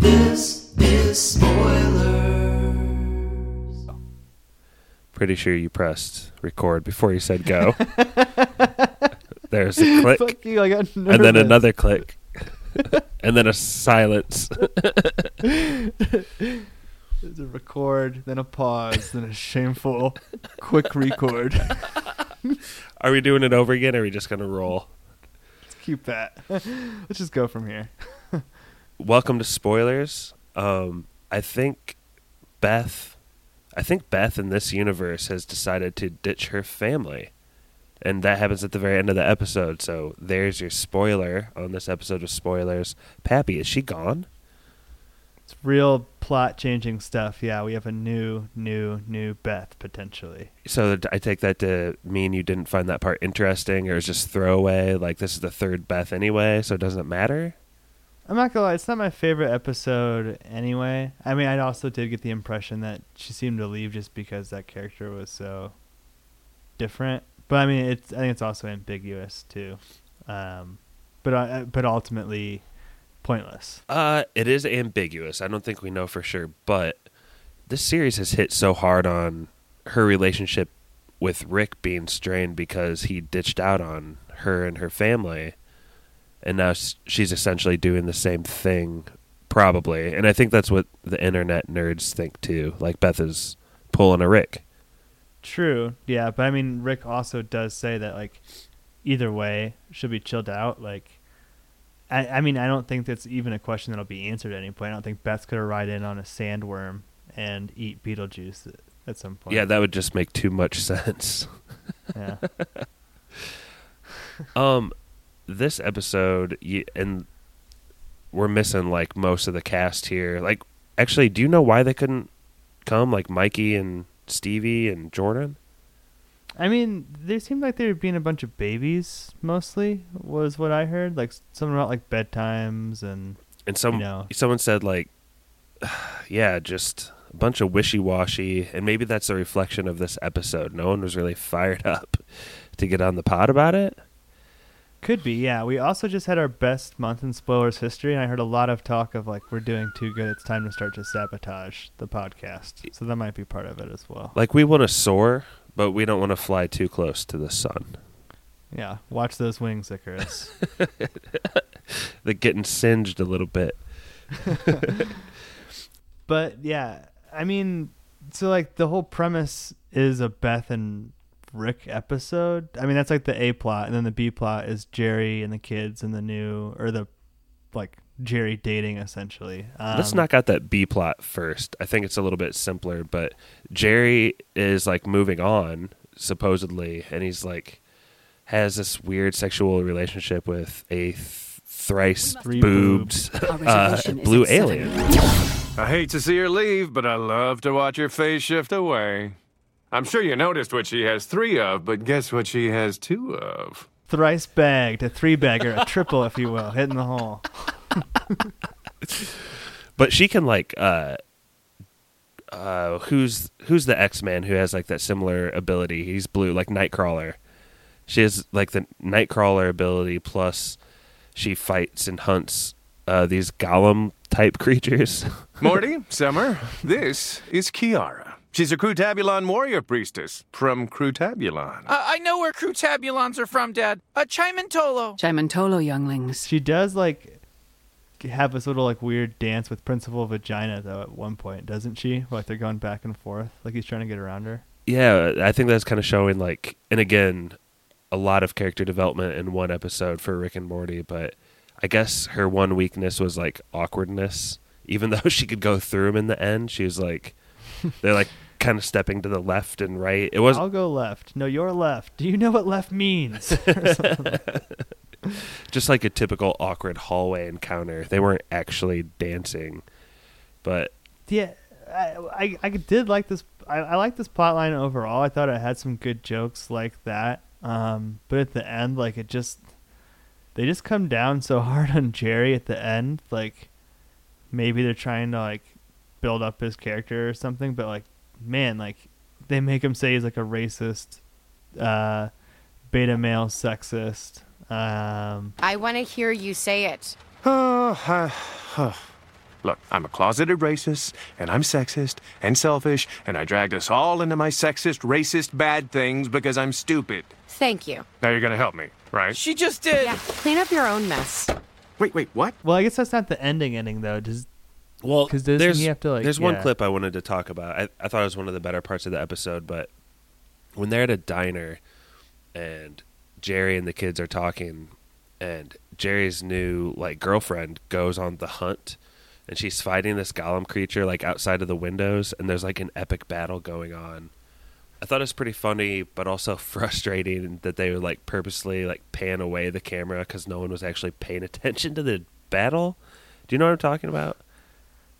This is spoilers. Pretty sure you pressed record before you said go. There's a click, Fuck you, I got nervous. and then another click, and then a silence. There's a record, then a pause, then a shameful quick record. Are we doing it over again? Or are we just gonna roll? Let's keep that. Let's just go from here. Welcome to spoilers. Um, I think Beth, I think Beth in this universe has decided to ditch her family, and that happens at the very end of the episode. So there's your spoiler on this episode of spoilers. Pappy, is she gone? Real plot changing stuff. Yeah, we have a new, new, new Beth potentially. So I take that to mean you didn't find that part interesting, or it's just throwaway. Like this is the third Beth anyway, so it doesn't matter. I'm not gonna lie, it's not my favorite episode anyway. I mean, I also did get the impression that she seemed to leave just because that character was so different. But I mean, it's I think it's also ambiguous too. Um, but uh, but ultimately pointless. Uh, it is ambiguous. I don't think we know for sure, but this series has hit so hard on her relationship with Rick being strained because he ditched out on her and her family, and now she's essentially doing the same thing, probably. And I think that's what the internet nerds think too. Like Beth is pulling a Rick. True. Yeah, but I mean, Rick also does say that like either way should be chilled out. Like, I I mean, I don't think that's even a question that'll be answered at any point. I don't think Beth's gonna ride in on a sandworm and eat Beetlejuice at- at some point. Yeah, that would just make too much sense. yeah. Um, this episode, y- and we're missing like most of the cast here. Like, actually, do you know why they couldn't come? Like Mikey and Stevie and Jordan. I mean, they seemed like they were being a bunch of babies. Mostly was what I heard. Like something about like bedtimes and And some You know. someone said like, yeah, just a bunch of wishy washy, and maybe that's a reflection of this episode. No one was really fired up to get on the pod about it. could be. Yeah. We also just had our best month in spoilers history, and I heard a lot of talk of like we're doing too good. It's time to start to sabotage the podcast. So that might be part of it as well. Like we want to soar, but we don't want to fly too close to the sun. Yeah. Watch those wings, Icarus. They're getting singed a little bit. But yeah, I mean, so like the whole premise is a Beth and Rick episode. I mean, that's like the A plot, and then the B plot is Jerry and the kids and the new or the like Jerry dating essentially. Um, Let's knock out that B plot first. I think it's a little bit simpler, but Jerry is like moving on supposedly, and he's like has this weird sexual relationship with a th- thrice Three boobed uh, blue alien. I hate to see her leave, but I love to watch her face shift away. I'm sure you noticed what she has three of, but guess what she has two of? thrice bagged, a three bagger, a triple, if you will, hitting the hole. But she can like uh uh who's who's the X Man who has like that similar ability? He's blue, like Nightcrawler. She has like the Nightcrawler ability plus she fights and hunts uh these golem type creatures. Morty, Summer, this is Kiara. She's a Krootabulon warrior priestess from Krootabulon. Uh, I know where Krootabulons are from, Dad. Uh, Chimantolo. Chimantolo younglings. She does like have this little like weird dance with Principal Vagina though at one point, doesn't she? Like they're going back and forth, like he's trying to get around her. yeah, I think that's kind of showing like and again a lot of character development in one episode for Rick and Morty, but I guess her one weakness was like awkwardness. Even though she could go through them in the end, she was like they're like kind of stepping to the left and right. It was I'll go left. No, you're left. Do you know what left means? just like a typical awkward hallway encounter. They weren't actually dancing, but yeah, I, I I did like this. I, I like this plot line overall. I thought it had some good jokes like that. Um, but at the end, like it just they just come down so hard on Jerry at the end. Like maybe they're trying to like build up his character or something. But like man, like they make him say he's like a racist, uh, beta male sexist. Um, I want to hear you say it. Look, I'm a closeted racist, and I'm sexist and selfish, and I dragged us all into my sexist, racist, bad things because I'm stupid. Thank you. Now you're gonna help me, right? She just did. Yeah, clean up your own mess. Wait, wait, what? well, I guess that's not the ending ending though. Does Well, 'Cause doesn't there's he have to, like- there's one clip I wanted to talk about. I, I thought it was one of the better parts of the episode, but when they're at a diner and Jerry and the kids are talking, and Jerry's new like girlfriend goes on the hunt, and she's fighting this golem creature like outside of the windows, and there's like an epic battle going on. I thought it was pretty funny, but also frustrating that they would like purposely like pan away the camera because no one was actually paying attention to the battle. Do you know what I'm talking about?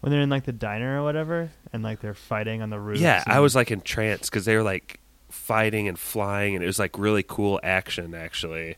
when they're in like the diner or whatever, and like they're fighting on the roof? Yeah, I was like entranced because they were like fighting and flying, and it was like really cool action actually.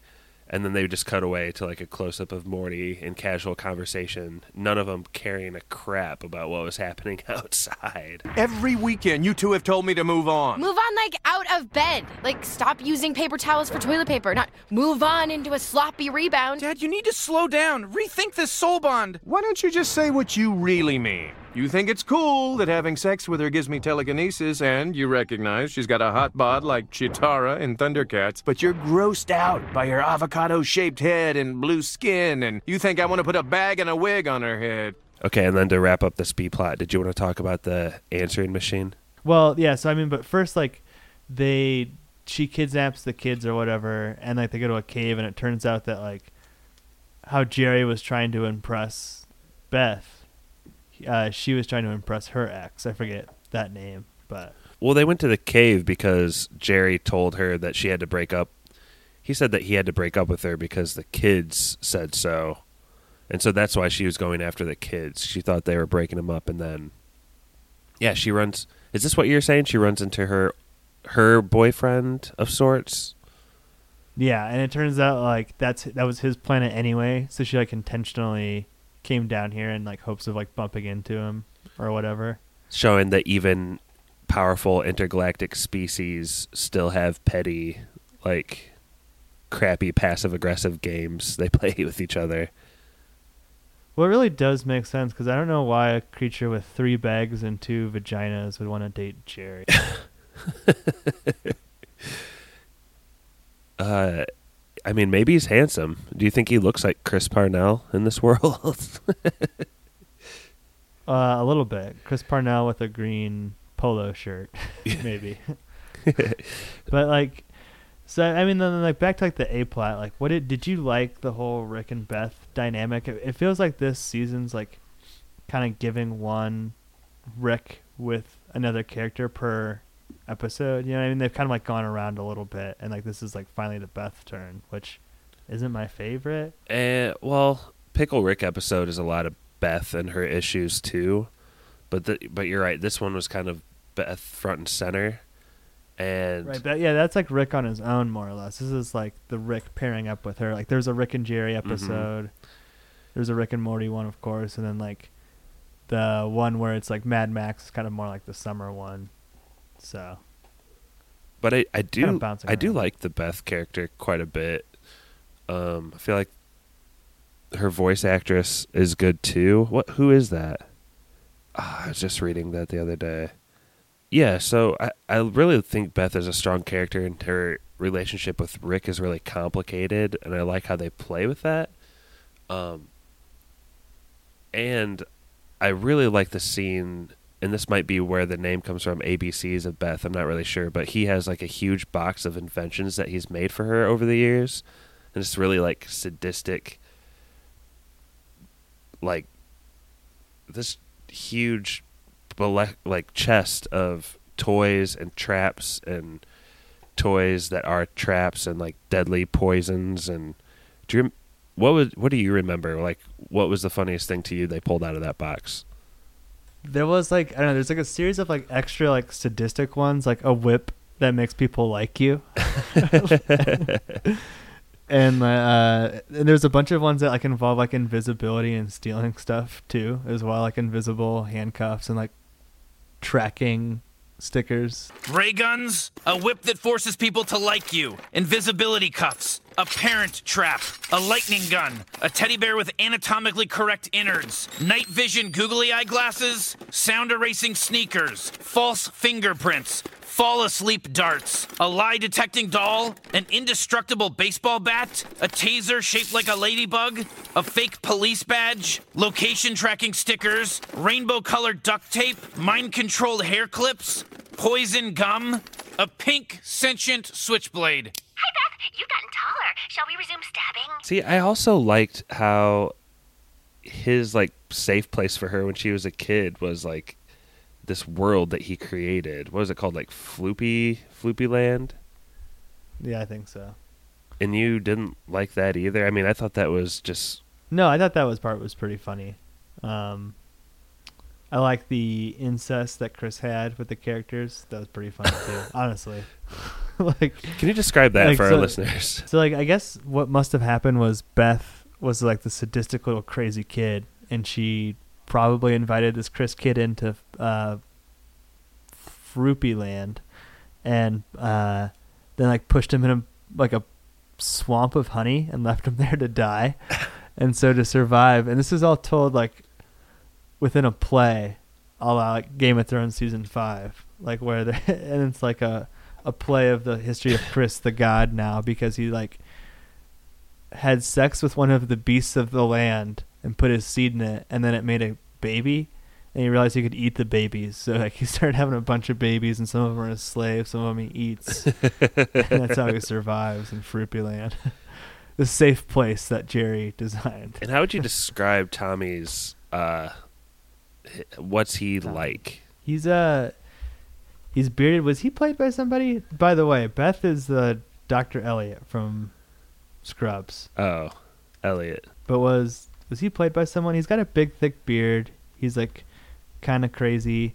And then they would just cut away to like a close up of Morty in casual conversation. None of them caring a crap about what was happening outside. Every weekend, you two have told me to move on. Move on, like out of bed. Like stop using paper towels for toilet paper. Not move on into a sloppy rebound. Dad, you need to slow down. Rethink this soul bond. Why don't you just say what you really mean? You think it's cool that having sex with her gives me telekinesis, and you recognize she's got a hot bod like Cheetara in Thundercats, but you're grossed out by her avocado shaped head and blue skin, and you think I want to put a bag and a wig on her head. Okay, and then to wrap up this B plot, did you want to talk about the answering machine? Well, yeah. So I mean, but first, like, they she kidnaps the kids or whatever, and like they go to a cave, and it turns out that like how Jerry was trying to impress Beth, uh, she was trying to impress her ex. I forget that name, but Well, they went to the cave because Jerry told her that she had to break up. He said that he had to break up with her because the kids said so. And so that's why she was going after the kids. She thought they were breaking them up and then Yeah, she runs Is this what you're saying? She runs into her her boyfriend of sorts? yeah, and it turns out like that's that was his planet anyway. So she like intentionally came down here in like hopes of like bumping into him or whatever. Showing that even powerful intergalactic species still have petty like crappy passive aggressive games they play with each other. Well, it really does make sense because I don't know why a creature with three bags and two vaginas would want to date Jerry. Uh, I mean, maybe he's handsome. Do you think he looks like Chris Parnell in this world? uh, a little bit. Chris Parnell with a green polo shirt, maybe. but like, so I mean, then like back to like the A plot. Like, what did did you like the whole Rick and Beth dynamic? It, it feels like this season's like kind of giving one Rick with another character per episode. You know what I mean? They've kind of like gone around a little bit, and like this is like finally the Beth turn, which isn't my favorite. uh, well, Pickle Rick episode is a lot of Beth and her issues too, but the, but you're right. This one was kind of Beth front and center, and Right, but yeah, that's like Rick on his own, more or less. This is like the Rick pairing up with her. Like, there's a Rick and Jerry episode. There's a Rick and Morty one, of course, and then like the one where it's like Mad Max is kind of more like the summer one. So but I, I Kind do of bouncing I do like the Beth character quite a bit. Um, I feel like her voice actress is good too. What who is that? Ah, I was just reading that the other day. Yeah, so I, I really think Beth is a strong character and her relationship with Rick is really complicated and I like how they play with that. Um and I really like the scene and this might be where the name comes from. ABCs of Beth, I'm not really sure, but he has like a huge box of inventions that he's made for her over the years. And it's really like sadistic. Like this huge like chest of toys and traps and toys that are traps and like deadly poisons and do you what was what do you remember? Like what was the funniest thing to you they pulled out of that box there was like I don't know. There's like a series of like extra like sadistic ones, like a whip that makes people like you. and uh, and there's a bunch of ones that like involve like invisibility and stealing stuff too, as well, like invisible handcuffs and like tracking stickers. Ray guns, a whip that forces people to like you, invisibility cuffs, a parent trap, a lightning gun, a teddy bear with anatomically correct innards, night vision googly eye glasses, sound erasing sneakers, false fingerprints, fall asleep darts, a lie detecting doll, an indestructible baseball bat, a taser shaped like a ladybug, a fake police badge, location tracking stickers, rainbow colored duct tape, mind controlled hair clips, poison gum, a pink sentient switchblade. Hi, Beth. You've gotten taller. Shall we resume stabbing? See, I also liked how his like safe place for her when she was a kid was like this world that he created. What was it called? Like Floopy Floopy Land? Yeah, I think so. And you didn't like that either? I mean, I thought that was just No, I thought that was part was pretty funny. Um, I like the incest that Chris had with the characters. That was pretty funny too, honestly. like, Can you describe that Like, for so- our listeners? so like, I guess what must have happened was Beth was like the sadistic little crazy kid, and she probably invited this Chris kid into uh, Froopy Land, and uh, then like pushed him in a like a swamp of honey and left him there to die. and so to survive, and this is all told like within a play, a la like Game of Thrones season five, like where they and it's like a a play of the history of Chris the god now because he like had sex with one of the beasts of the land and put his seed in it, and then it made a baby. And he realized he could eat the babies, so like he started having a bunch of babies, and some of them are his slaves, some of them he eats, and that's how he survives in Fruity Land, the safe place that Jerry designed. And how would you describe Tommy's uh what's he like? He's uh he's bearded. Was he played by somebody? By the way, Beth is uh, Dr. Elliot from Scrubs. Oh, Elliot. But was was he played by someone? He's got a big thick beard. He's like kind of crazy.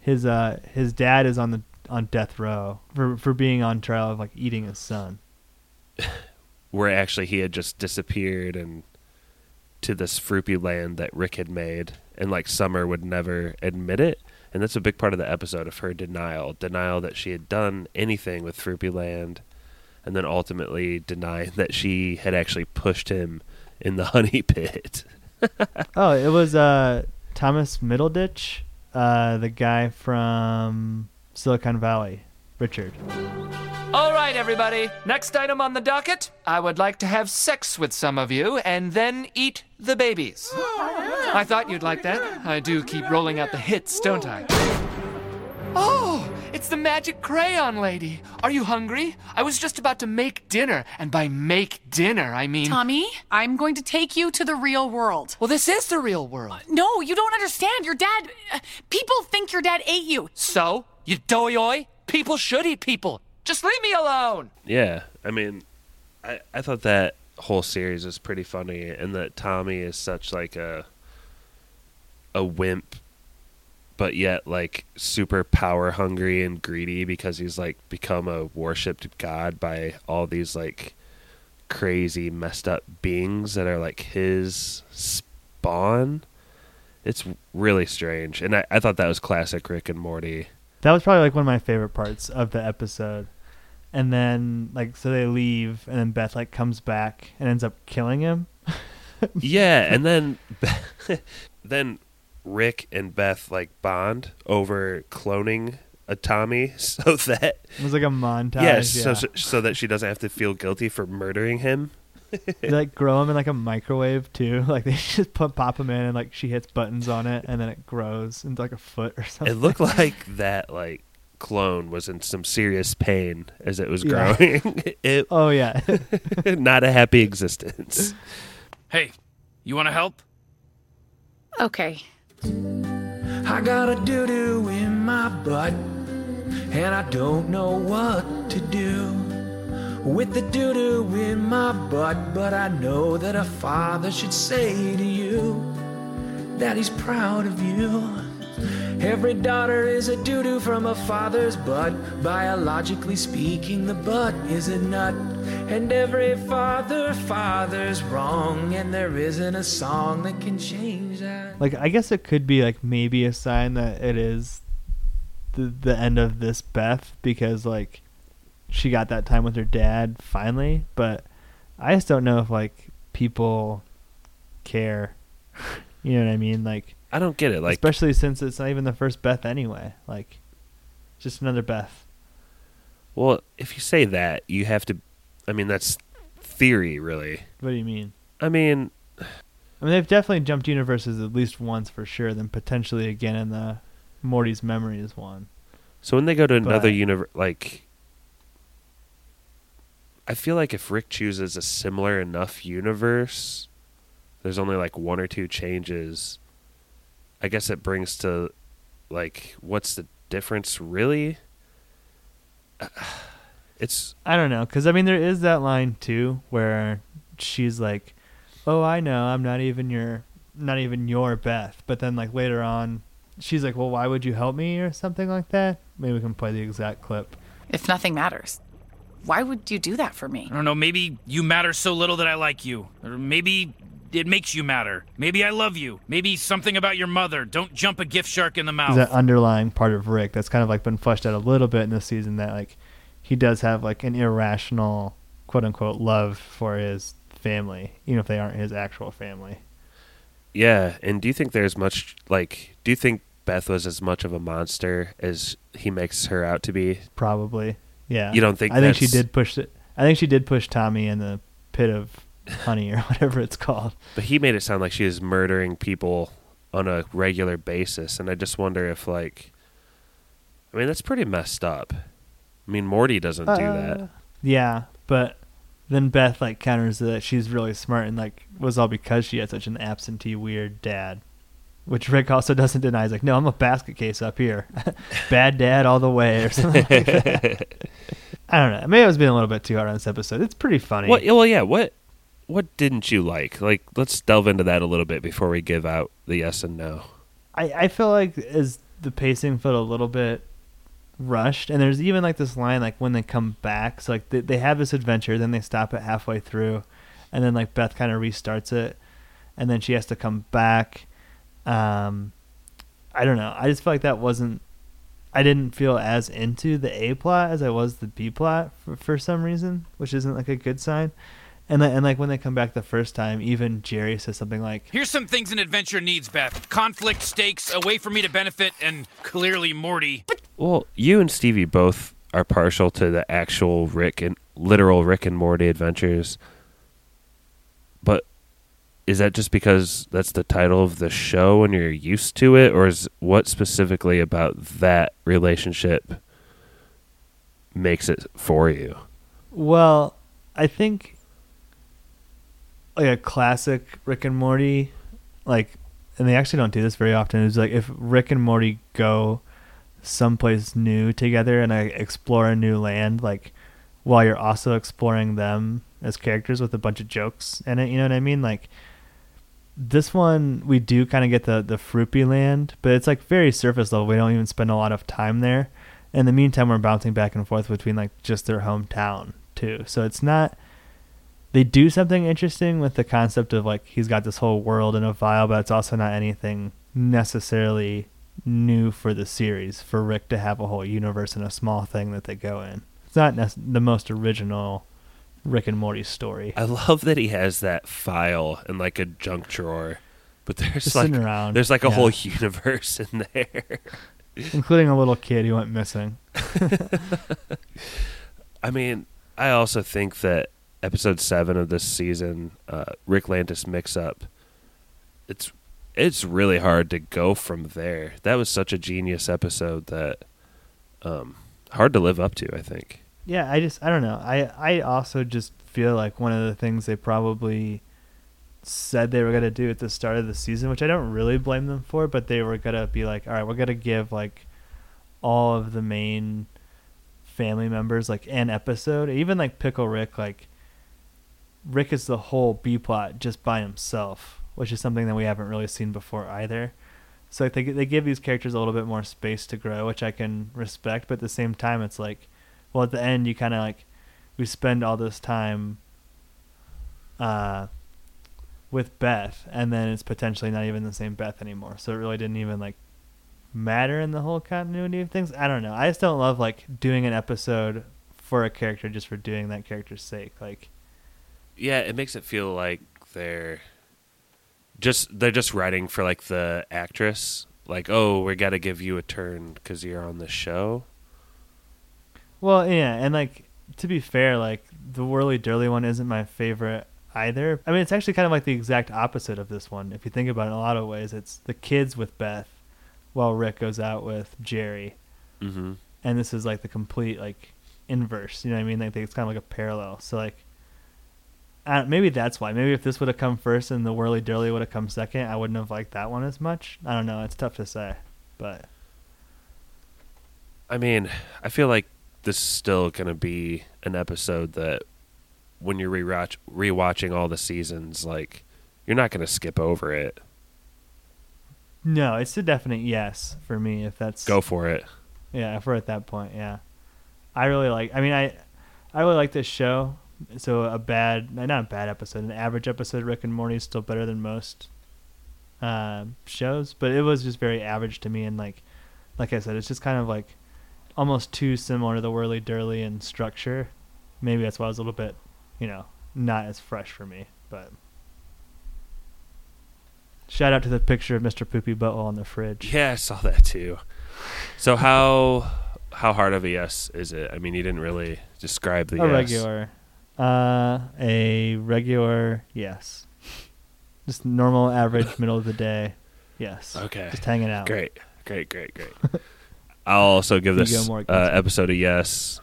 His uh his dad is on the on death row for for being on trial of like eating his son. Where actually he had just disappeared and to this Froopy land that Rick had made and like Summer would never admit it. And that's a big part of the episode of her denial. Denial that she had done anything with Froopy Land and then ultimately denying that she had actually pushed him in the honey pit. Oh, it was uh Thomas Middleditch, uh the guy from Silicon Valley, Richard. All right, everybody. Next item on the docket. I would like to have sex with some of you and then eat the babies. I thought you'd like that. I do keep rolling out the hits, don't I? Oh, it's the magic crayon lady. Are you hungry? I was just about to make dinner, and by make dinner, I mean. Tommy, I'm going to take you to the real world. Well, this is the real world. No, you don't understand. Your dad. Uh, people think your dad ate you. So, you doyoi? People should eat people. Just leave me alone. Yeah, I mean, I I thought that whole series was pretty funny, and that Tommy is such like a a wimp, but yet like super power hungry and greedy because he's like become a worshipped god by all these like crazy messed up beings that are like his spawn. It's really strange, and I, I thought that was classic Rick and Morty. That was probably like one of my favorite parts of the episode. And then like so they leave and then Beth like comes back and ends up killing him. yeah, and then then Rick and Beth like bond over cloning a Tommy so that It was like a montage. yes, yeah. so so that she doesn't have to feel guilty for murdering him. they like grow him in like a microwave too. Like they just put pop him in and like she hits buttons on it and then it grows into like a foot or something. It looked like that like clone was in some serious pain as it was Yeah. growing. it Oh yeah. not a happy existence. Hey, you want to help? Okay. I got a doo doo in my butt, and I don't know what to do with the doo doo in my butt. But I know that a father should say to you that he's proud of you. Every daughter is a doo doo from a father's butt. Biologically speaking, the butt is a nut. And every father, father's wrong, and there isn't a song that can change that. like I guess it could be like maybe a sign that it is the the end of this Beth because like she got that time with her dad finally, but I just don't know if like people care. You know what I mean? Like I don't get it. Like especially since it's not even the first Beth anyway. Like just another Beth. Well, if you say that, you have to. I mean, that's theory, really. What do you mean? I mean, I mean they've definitely jumped universes at least once for sure, then potentially again in the Morty's Memories one. so when they go to another But- universe, like, I feel like if Rick chooses a similar enough universe, there's only like one or two changes. I guess it brings to, like, what's the difference really? It's I don't know, because I mean, there is that line too where she's like, "Oh, I know, I'm not even your, not even your Beth." But then, like later on, she's like, "Well, why would you help me?" or something like that. Maybe we can play the exact clip. If nothing matters, why would you do that for me? I don't know, maybe you matter so little that I like you. Or maybe it makes you matter. Maybe I love you. Maybe something about your mother. Don't jump a gift shark in the mouth. that underlying part of Rick that's kind of like been fleshed out a little bit in this season that like he does have like an irrational quote unquote love for his family, even if they aren't his actual family. yeah. And do you think there's much like? Do you think Beth was as much of a monster as he makes her out to be? Probably, yeah. You don't think I think she did push it. I think she did push Tommy in the pit of honey or whatever it's called. But he made it sound like she was murdering people on a regular basis, and I just wonder if like, I mean, that's pretty messed up. I mean, Morty doesn't do Uh, that. Yeah, but then Beth like counters that she's really smart and like was all because she had such an absentee weird dad. Which Rick also doesn't deny. He's like, no, I'm a basket case up here. Bad dad all the way or something like that. I don't know. Maybe I was being a little bit too hard on this episode. It's pretty funny. What? Well, yeah. What? What didn't you like? Like, let's delve into that a little bit before we give out the yes and no. I, I feel like as the pacing felt a little bit rushed and there's even like this line like when they come back so like they, they have this adventure then they stop it halfway through and then like beth kind of restarts it and then she has to come back um i don't know i just feel like that wasn't i didn't feel as into the a plot as i was the b plot for, for some reason which isn't like a good sign and then, and like when they come back the first time even jerry says something like Here's some things an adventure needs, Beth. Conflict, stakes, a way for me to benefit, and clearly Morty. Well, you and Stevie both are partial to the actual Rick and literal Rick and Morty adventures. But is that just because that's the title of the show and you're used to it, or is what specifically about that relationship makes it for you? Well, I think like a classic Rick and Morty, like, and they actually don't do this very often. It's like if Rick and Morty go someplace new together and I explore a new land, like while you're also exploring them as characters with a bunch of jokes in it. You know what I mean? Like this one, we do kind of get the the Fruity land, but it's like very surface level. We don't even spend a lot of time there. In the meantime, we're bouncing back and forth between like just their hometown too. So it's not. They do something interesting with the concept of like he's got this whole world in a vial, but it's also not anything necessarily new for the series for Rick to have a whole universe in a small thing that they go in. It's not nec- the most original Rick and Morty story. I love that he has that file in like a junk drawer, but there's Just like around, there's like a yeah. whole universe in there. including a little kid who went missing. I mean, I also think that episode seven of this season, uh, Ricklantis mix up, it's it's really hard to go from there. That was such a genius episode that um, hard to live up to. I think. Yeah, I just I don't know. I I also just feel like one of the things they probably said they were gonna do at the start of the season, which I don't really blame them for, but they were gonna be like, all right, we're gonna give like all of the main family members like an episode, even like Pickle Rick, like Rick is the whole B plot just by himself, which is something that we haven't really seen before either. So I think they give these characters a little bit more space to grow, which I can respect. But at the same time, it's like, well, at the end, you kind of like we spend all this time uh, with Beth, and then it's potentially not even the same Beth anymore. So it really didn't even like matter in the whole continuity of things. I don't know. I just don't love like doing an episode for a character just for doing that character's sake. Like Yeah, it makes it feel like they're just they're just writing for like the actress. Like, oh, we got to give you a turn because you're on the show. Well, yeah, and like to be fair, like the Whirly Dirly one isn't my favorite either. I mean, it's actually kind of like the exact opposite of this one. If you think about it in a lot of ways, it's the kids with Beth, while Rick goes out with Jerry, Mm-hmm. and this is like the complete like inverse. You know what I mean? Like it's kind of like a parallel. So like, I, maybe that's why. Maybe if this would have come first and the Whirly Dirly would have come second, I wouldn't have liked that one as much. I don't know. It's tough to say, but I mean, I feel like this is still going to be an episode that when you're rewatch rewatching all the seasons, like you're not going to skip over it. no, it's a definite yes for me. If that's Go for it. Yeah, if we're at that point, yeah. I really like. I mean, I, I really like this show. So a bad, not a bad episode, an average episode. of Rick and Morty is still better than most uh, shows, but it was just very average to me. And like, like I said, it's just kind of like almost too similar to the Whirly Dirly in structure. Maybe that's why it was a little bit, you know, not as fresh for me. But shout out to the picture of Mr. Poopy Butthole on the fridge. Yeah, I saw that too. So how how hard of a yes is it? I mean, you didn't really describe the a yes. regular uh a regular yes just normal average middle of the day yes Okay. just hanging out Great, great, great, great. I'll also give this uh, episode a yes.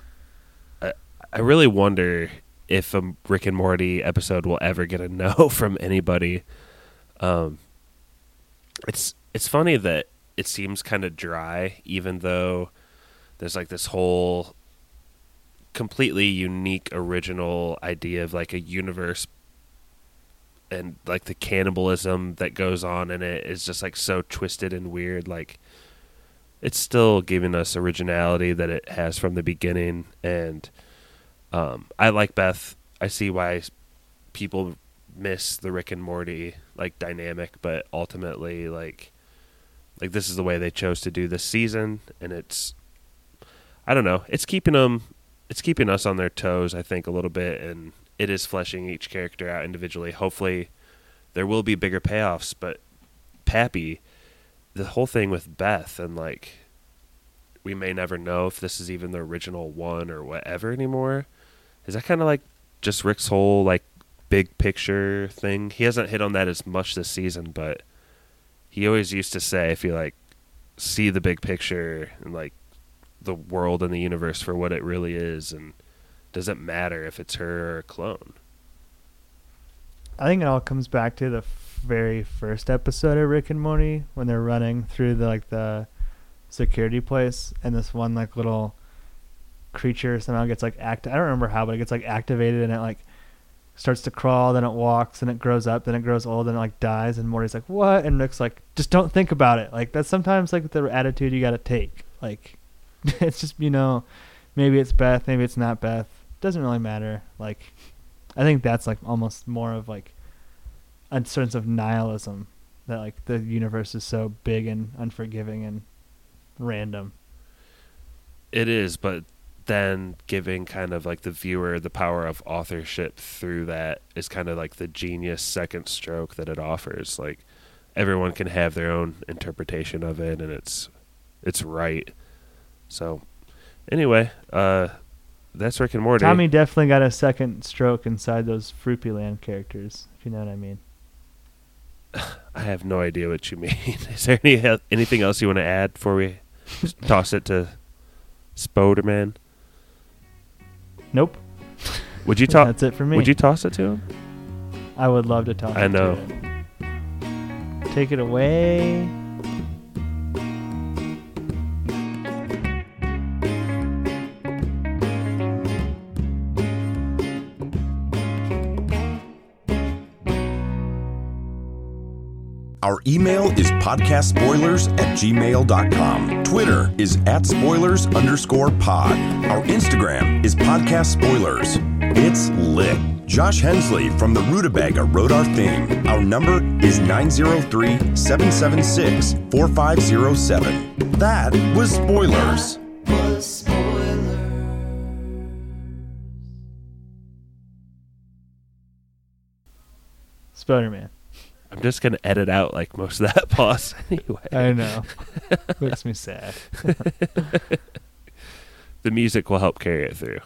I, I really wonder if a Rick and Morty episode will ever get a no from anybody. Um, it's it's funny that it seems kind of dry, even though there's like this whole completely unique, original idea of like a universe and like the cannibalism that goes on in it is just like so twisted and weird like it's still giving us originality that it has from the beginning. And um, i like beth. I see why people miss the rick and morty like dynamic but ultimately like like this is the way they chose to do this season and it's i don't know it's keeping them it's keeping us on their toes i think a little bit and it is fleshing each character out individually. Hopefully there will be bigger payoffs but pappy the whole thing with beth and like we may never know if this is even the original one or whatever anymore. Is that kind of like just rick's whole like big picture thing? He hasn't hit on that as much this season but he always used to say if you like see the big picture and like the world and the universe for what it really is and doesn't matter if it's her or a clone. i think it all comes back to the very first episode of rick and morty when they're running through the like the security place and this one like little creature somehow gets like act i don't remember how but it gets like activated and it like starts to crawl then it walks and it grows up then it grows old and it like dies and morty's like what and rick's like just don't think about it like that's sometimes like the attitude you gotta take like it's just you know maybe it's beth maybe it's not beth doesn't really matter like i think that's like almost more of like a sense of nihilism that like the universe is so big and unforgiving and random It is, but then giving kind of like the viewer the power of authorship through that is kind of like the genius second stroke that it offers. Like everyone can have their own interpretation of it and it's it's right. So anyway, uh that's Rick and Morty. tommy definitely got a second stroke inside those fruity land characters if you know what i mean I have no idea what you mean. Is there any anything else you want to add before we toss it to Spoderman? nope Would you toss? That's it for me. Would you toss it to him? i would love to talk I to know. it. take it away Our email is podcastspoilers at gmail.com. Twitter is at spoilers underscore pod. Our Instagram is podcast spoilers. It's lit. Josh Hensley from the Rutabaga wrote our theme. Our number is 903 776 4507. That was Spoilers. Was spoiler. Spider Man. I'm just gonna edit out like most of that pause anyway. I know. Makes me sad. the music will help carry it through.